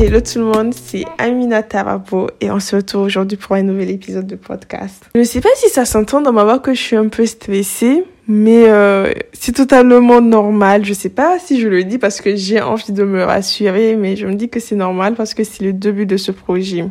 Hello tout le monde, c'est Amina Tarabo et on se retrouve aujourd'hui pour un nouvel épisode de podcast. Je ne sais pas si ça s'entend dans ma voix que je suis un peu stressée, mais euh, c'est totalement normal. Je sais pas si je le dis parce que j'ai envie de me rassurer, mais je me dis que c'est normal parce que c'est le début de ce projet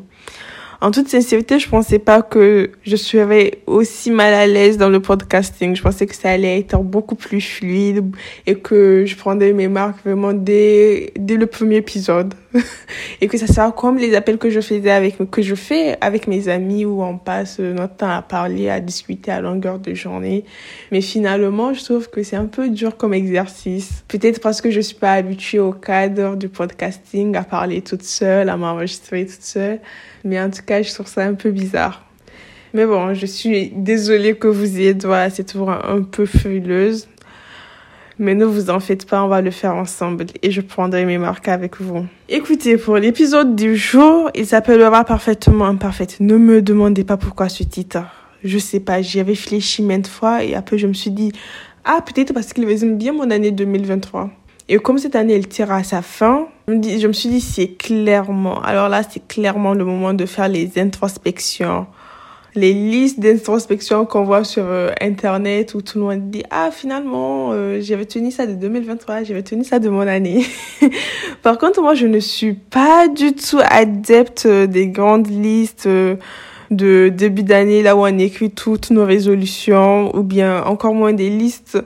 en toute sincérité, je pensais pas que je serais aussi mal à l'aise dans le podcasting. Je pensais que ça allait être beaucoup plus fluide et que je prendrais mes marques vraiment dès, dès le premier épisode. et que ça sera comme les appels que je faisais avec, que je fais avec mes amis où on passe notre temps à parler, à discuter à longueur de journée. Mais finalement, je trouve que c'est un peu dur comme exercice. Peut-être parce que je suis pas habituée au cadre du podcasting, à parler toute seule, à m'enregistrer toute seule. Mais en tout cas, je trouve ça un peu bizarre. Mais bon, je suis désolée que vous ayez droit c'est toujours un peu frileuse. Mais ne vous en faites pas, on va le faire ensemble et je prendrai mes marques avec vous. Écoutez, pour l'épisode du jour, il s'appellera Parfaitement Imparfaite. Ne me demandez pas pourquoi ce titre. Je sais pas, j'y avais réfléchi maintes fois et après je me suis dit, ah, peut-être parce qu'il résume bien mon année 2023. Et comme cette année, elle tire à sa fin, je me suis dit, c'est clairement, alors là, c'est clairement le moment de faire les introspections. Les listes d'introspection qu'on voit sur euh, Internet où tout le monde dit, ah, finalement, euh, j'avais tenu ça de 2023, j'avais tenu ça de mon année. Par contre, moi, je ne suis pas du tout adepte des grandes listes de début d'année, là où on écrit toutes nos résolutions, ou bien encore moins des listes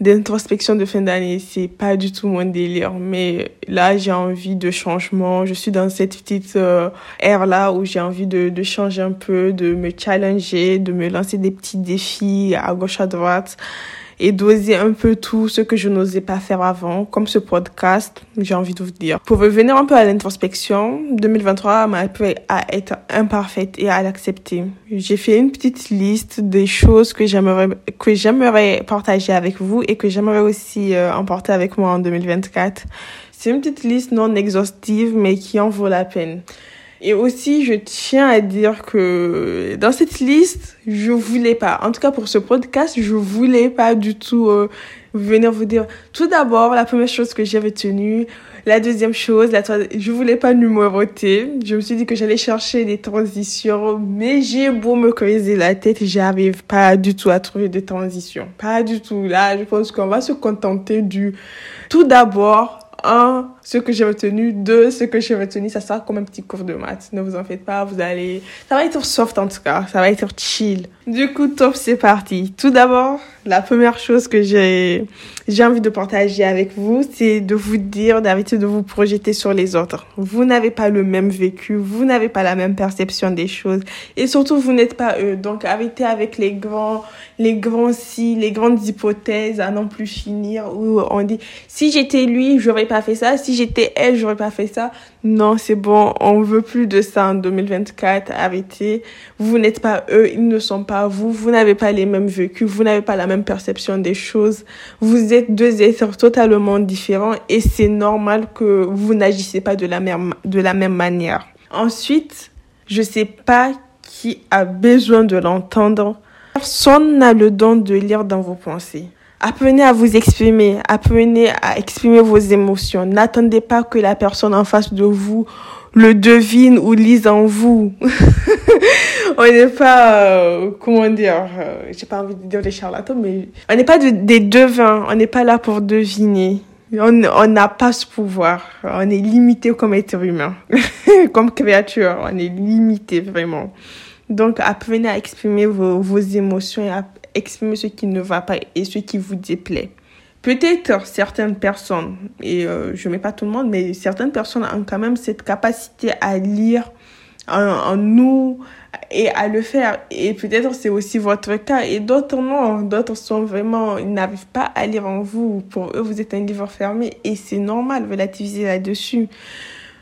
d'introspection de fin d'année. C'est pas du tout mon délire, mais là, j'ai envie de changement. Je suis dans cette petite euh, ère là où j'ai envie de, de changer un peu, de me challenger, de me lancer des petits défis à gauche, à droite et d'oser un peu tout ce que je n'osais pas faire avant, comme ce podcast, j'ai envie de vous dire. Pour revenir un peu à l'introspection, 2023 m'a appris à être imparfaite et à l'accepter. J'ai fait une petite liste des choses que j'aimerais, que j'aimerais partager avec vous et que j'aimerais aussi euh, emporter avec moi en 2024. C'est une petite liste non exhaustive, mais qui en vaut la peine. Et aussi, je tiens à dire que dans cette liste, je voulais pas, en tout cas pour ce podcast, je voulais pas du tout euh, venir vous dire. Tout d'abord, la première chose que j'avais tenue, la deuxième chose, la troisième, je voulais pas numéroter. Je me suis dit que j'allais chercher des transitions, mais j'ai beau me creuser la tête, j'arrive pas du tout à trouver de transition. Pas du tout. Là, je pense qu'on va se contenter du tout d'abord un, ce que j'ai retenu, deux, ce que j'ai retenu, ça sera comme un petit cours de maths. Ne vous en faites pas, vous allez, ça va être soft en tout cas, ça va être chill. Du coup, top, c'est parti. Tout d'abord, la première chose que j'ai, j'ai envie de partager avec vous, c'est de vous dire d'arrêter de vous projeter sur les autres. Vous n'avez pas le même vécu, vous n'avez pas la même perception des choses, et surtout, vous n'êtes pas eux. Donc, arrêtez avec les grands, les grands si, les grandes hypothèses à non plus finir où on dit, si j'étais lui, j'aurais pas fait ça, j'étais elle, j'aurais pas fait ça. Non, c'est bon, on veut plus de ça en 2024. Arrêtez. Vous n'êtes pas eux, ils ne sont pas vous. Vous n'avez pas les mêmes vécus, vous n'avez pas la même perception des choses. Vous êtes deux êtres totalement différents et c'est normal que vous n'agissez pas de la même, de la même manière. Ensuite, je sais pas qui a besoin de l'entendre. Personne n'a le don de lire dans vos pensées. Apprenez à vous exprimer, apprenez à exprimer vos émotions. N'attendez pas que la personne en face de vous le devine ou lise en vous. on n'est pas, euh, comment dire, euh, j'ai pas envie de dire des charlatans, mais on n'est pas des devins, on n'est pas là pour deviner. On n'a pas ce pouvoir. On est limité comme être humain, comme créature. On est limité vraiment. Donc, apprenez à exprimer vos, vos émotions et à exprimer ce qui ne va pas et ce qui vous déplaît. Peut-être certaines personnes, et euh, je ne mets pas tout le monde, mais certaines personnes ont quand même cette capacité à lire en, nous et à le faire. Et peut-être c'est aussi votre cas. Et d'autres non. D'autres sont vraiment, ils n'arrivent pas à lire en vous. Pour eux, vous êtes un livre fermé et c'est normal, relativiser là-dessus.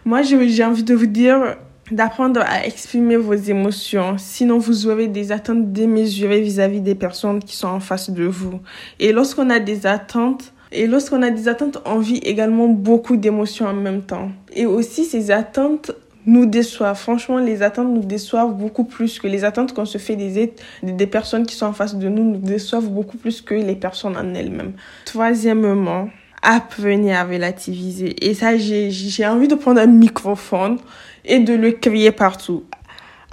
Moi, j'ai envie de vous dire, d'apprendre à exprimer vos émotions. Sinon, vous aurez des attentes démesurées vis-à-vis des personnes qui sont en face de vous. Et lorsqu'on a des attentes, et lorsqu'on a des attentes, on vit également beaucoup d'émotions en même temps. Et aussi, ces attentes nous déçoivent. Franchement, les attentes nous déçoivent beaucoup plus que les attentes qu'on se fait des, des personnes qui sont en face de nous nous déçoivent beaucoup plus que les personnes en elles-mêmes. Troisièmement, apprenez à relativiser. Et ça, j'ai envie de prendre un microphone et de le crier partout.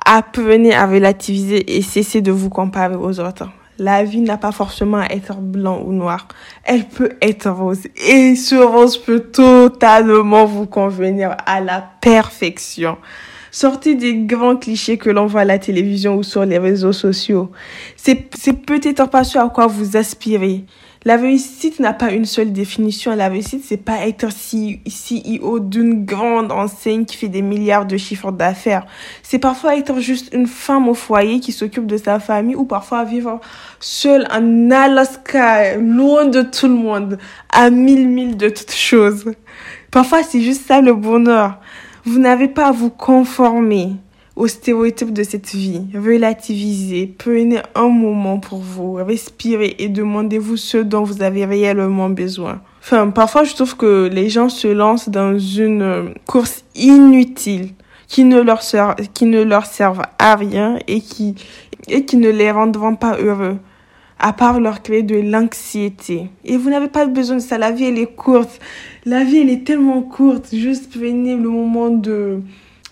Apprenez à relativiser et cessez de vous comparer aux autres. La vie n'a pas forcément à être blanc ou noir. Elle peut être rose. Et ce rose peut totalement vous convenir à la perfection. Sortez des grands clichés que l'on voit à la télévision ou sur les réseaux sociaux. C'est peut-être pas ce à quoi vous aspirez. La réussite n'a pas une seule définition. La réussite, c'est pas être CEO d'une grande enseigne qui fait des milliards de chiffres d'affaires. C'est parfois être juste une femme au foyer qui s'occupe de sa famille ou parfois vivre seule en Alaska, loin de tout le monde, à mille milles de toutes choses. Parfois, c'est juste ça le bonheur. Vous n'avez pas à vous conformer aux stéréotypes de cette vie. Relativisez, prenez un moment pour vous, respirez et demandez-vous ce dont vous avez réellement besoin. Enfin, parfois je trouve que les gens se lancent dans une euh, course inutile qui ne leur sert, qui ne leur servent à rien et qui, et qui ne les rendront pas heureux à part leur créer de l'anxiété. Et vous n'avez pas besoin de ça. La vie, elle est courte. La vie, elle est tellement courte. Juste prenez le moment de,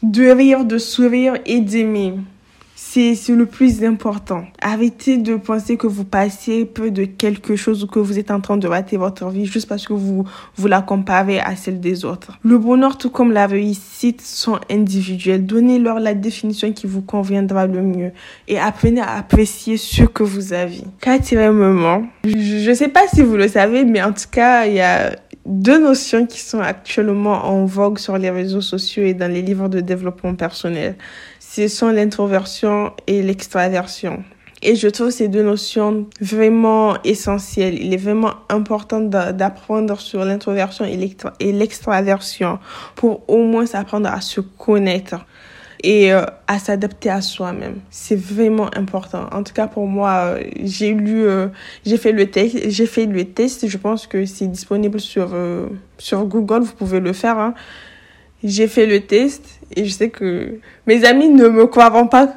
de rire, de sourire et d'aimer. C'est le plus important. Arrêtez de penser que vous passez peu de quelque chose ou que vous êtes en train de rater votre vie juste parce que vous, vous la comparez à celle des autres. Le bonheur, tout comme la réussite, sont individuels. Donnez-leur la définition qui vous conviendra le mieux et apprenez à apprécier ce que vous avez. Quatrièmement, je ne sais pas si vous le savez, mais en tout cas, il y a deux notions qui sont actuellement en vogue sur les réseaux sociaux et dans les livres de développement personnel. Ce sont l'introversion et l'extraversion. Et je trouve ces deux notions vraiment essentielles. Il est vraiment important d'apprendre sur l'introversion et l'extraversion pour au moins apprendre à se connaître et euh, à s'adapter à soi-même. C'est vraiment important. En tout cas, pour moi, euh, j'ai lu, euh, j'ai fait le test, j'ai fait le test. Je pense que c'est disponible sur, sur Google. Vous pouvez le faire. Hein. J'ai fait le test et je sais que mes amis ne me croiront pas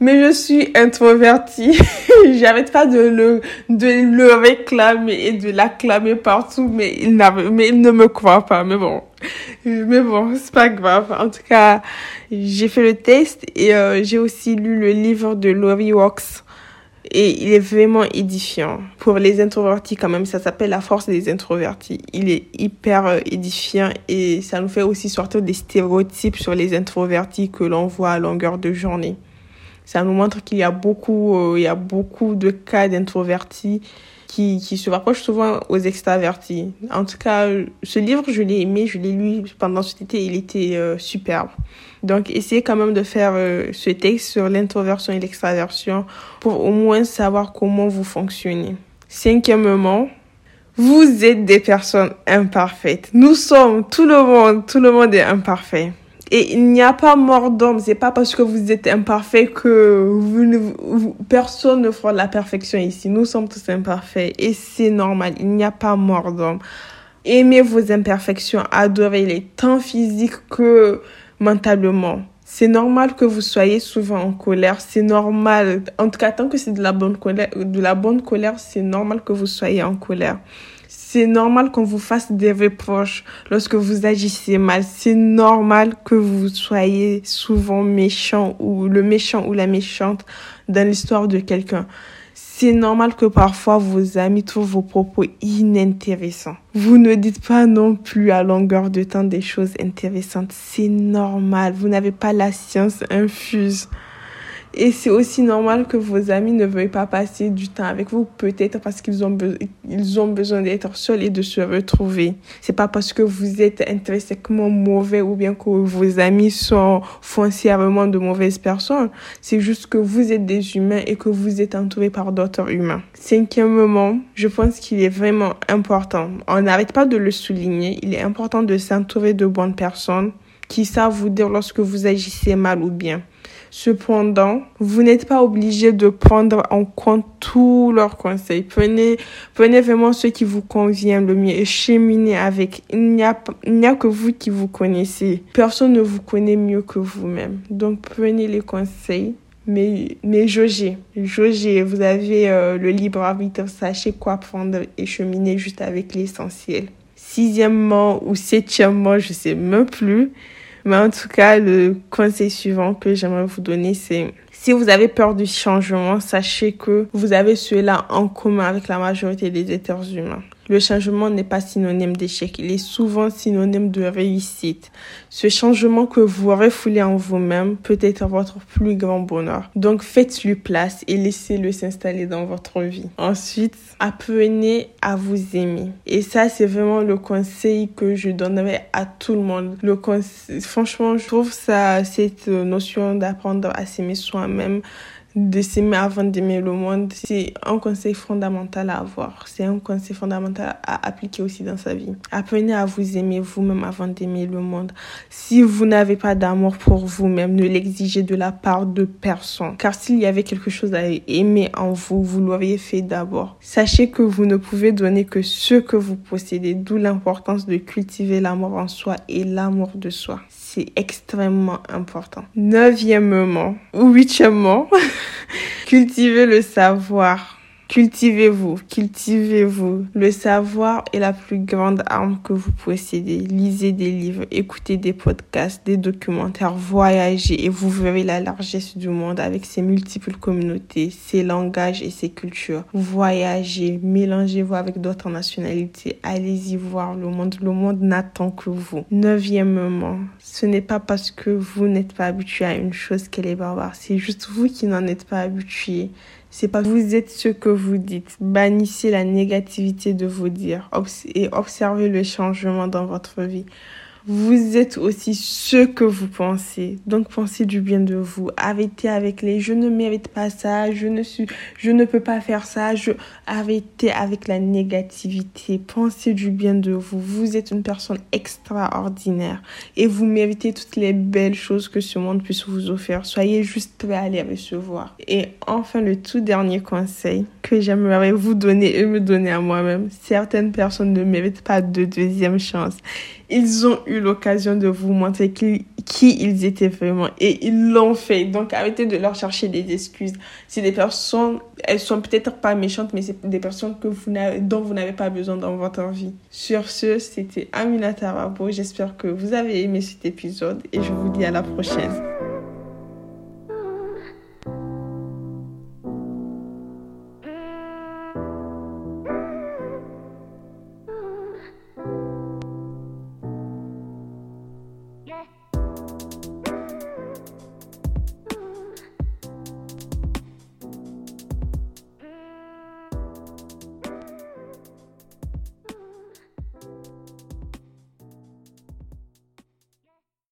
mais je suis introvertie. J'arrête pas de le, de le réclamer et de l'acclamer partout, mais il mais il ne me croit pas. Mais bon, mais bon, c'est pas grave. En tout cas, j'ai fait le test et euh, j'ai aussi lu le livre de Laurie Wax. Et il est vraiment édifiant. Pour les introvertis, quand même, ça s'appelle La force des introvertis. Il est hyper euh, édifiant et ça nous fait aussi sortir des stéréotypes sur les introvertis que l'on voit à longueur de journée ça nous montre qu'il y euh, y a beaucoup de cas d'introvertis qui, qui se rapprochent souvent aux extravertis. En tout cas, ce livre, je l'ai aimé, je l'ai lu pendant cet été, il était euh, superbe. Donc, essayez quand même de faire euh, ce texte sur l'introversion et l'extraversion pour au moins savoir comment vous fonctionnez. Cinquièmement, vous êtes des personnes imparfaites. Nous sommes, tout le monde, tout le monde est imparfait. Et il n'y a pas mort d'homme. C'est pas parce que vous êtes imparfait que personne ne fera la perfection ici. Nous sommes tous imparfaits et c'est normal. Il n'y a pas mort d'homme. Aimez vos imperfections, adorez-les, tant physiques que mentalement. C'est normal que vous soyez souvent en colère. C'est normal. En tout cas, tant que c'est de la bonne colère, de la bonne colère, c'est normal que vous soyez en colère. C'est normal qu'on vous fasse des reproches lorsque vous agissez mal. C'est normal que vous soyez souvent méchant ou le méchant ou la méchante dans l'histoire de quelqu'un. C'est normal que parfois vos amis trouvent vos propos inintéressants. Vous ne dites pas non plus à longueur de temps des choses intéressantes. C'est normal. Vous n'avez pas la science infuse. Et c'est aussi normal que vos amis ne veuillent pas passer du temps avec vous, peut-être parce qu'ils ont, ils ont besoin d'être seuls et de se retrouver. C'est pas parce que vous êtes intrinsèquement mauvais ou bien que vos amis sont foncièrement de mauvaises personnes. C'est juste que vous êtes des humains et que vous êtes entouré par d'autres humains. Cinquièmement, je pense qu'il est vraiment important. On n'arrête pas de le souligner. Il est important de s'entourer de bonnes personnes qui savent vous dire lorsque vous agissez mal ou bien. Cependant, vous n'êtes pas obligé de prendre en compte tous leurs conseils. Prenez, prenez vraiment ce qui vous convient le mieux et cheminez avec. Il n'y a, a que vous qui vous connaissez. Personne ne vous connaît mieux que vous-même. Donc, prenez les conseils mais, mais jaugez, jaugez. Vous avez euh, le libre arbitre, sachez quoi prendre et cheminer juste avec l'essentiel. sixièmement ou septièmement, je sais même plus. Mais en tout cas, le conseil suivant que j'aimerais vous donner, c'est si vous avez peur du changement, sachez que vous avez cela en commun avec la majorité des êtres humains. Le changement n'est pas synonyme d'échec, il est souvent synonyme de réussite. Ce changement que vous refoulez en vous-même peut être votre plus grand bonheur. Donc faites-lui place et laissez-le s'installer dans votre vie. Ensuite, apprenez à vous aimer. Et ça, c'est vraiment le conseil que je donnerais à tout le monde. Le Franchement, je trouve ça, cette notion d'apprendre à s'aimer soi-même, de s'aimer avant d'aimer le monde, c'est un conseil fondamental à avoir. C'est un conseil fondamental à appliquer aussi dans sa vie. Apprenez à vous aimer vous-même avant d'aimer le monde. Si vous n'avez pas d'amour pour vous-même, ne l'exigez de la part de personne. Car s'il y avait quelque chose à aimer en vous, vous l'auriez fait d'abord. Sachez que vous ne pouvez donner que ce que vous possédez, d'où l'importance de cultiver l'amour en soi et l'amour de soi c'est extrêmement important. Neuvièmement ou huitièmement, cultiver le savoir. Cultivez-vous, cultivez-vous. Le savoir est la plus grande arme que vous possédez. Lisez des livres, écoutez des podcasts, des documentaires, voyagez et vous verrez la largesse du monde avec ses multiples communautés, ses langages et ses cultures. Voyagez, mélangez-vous avec d'autres nationalités, allez-y voir le monde. Le monde n'attend que vous. Neuvièmement, ce n'est pas parce que vous n'êtes pas habitué à une chose qu'elle est barbare, c'est juste vous qui n'en êtes pas habitué. C'est pas vous êtes ce que vous dites. Bannissez la négativité de vos dires et observez le changement dans votre vie. Vous êtes aussi ce que vous pensez. Donc pensez du bien de vous. Arrêtez avec les je ne mérite pas ça, je ne suis je ne peux pas faire ça, arrêtez avec la négativité. Pensez du bien de vous. Vous êtes une personne extraordinaire et vous méritez toutes les belles choses que ce monde puisse vous offrir. Soyez juste prêt à les recevoir. Et enfin le tout dernier conseil que j'aimerais vous donner et me donner à moi-même. Certaines personnes ne méritent pas de deuxième chance. Ils ont l'occasion de vous montrer qui, qui ils étaient vraiment et ils l'ont fait. Donc arrêtez de leur chercher des excuses. C'est des personnes, elles sont peut-être pas méchantes, mais c'est des personnes que vous dont vous n'avez pas besoin dans votre vie. Sur ce, c'était Amina Tarabo. J'espère que vous avez aimé cet épisode et je vous dis à la prochaine.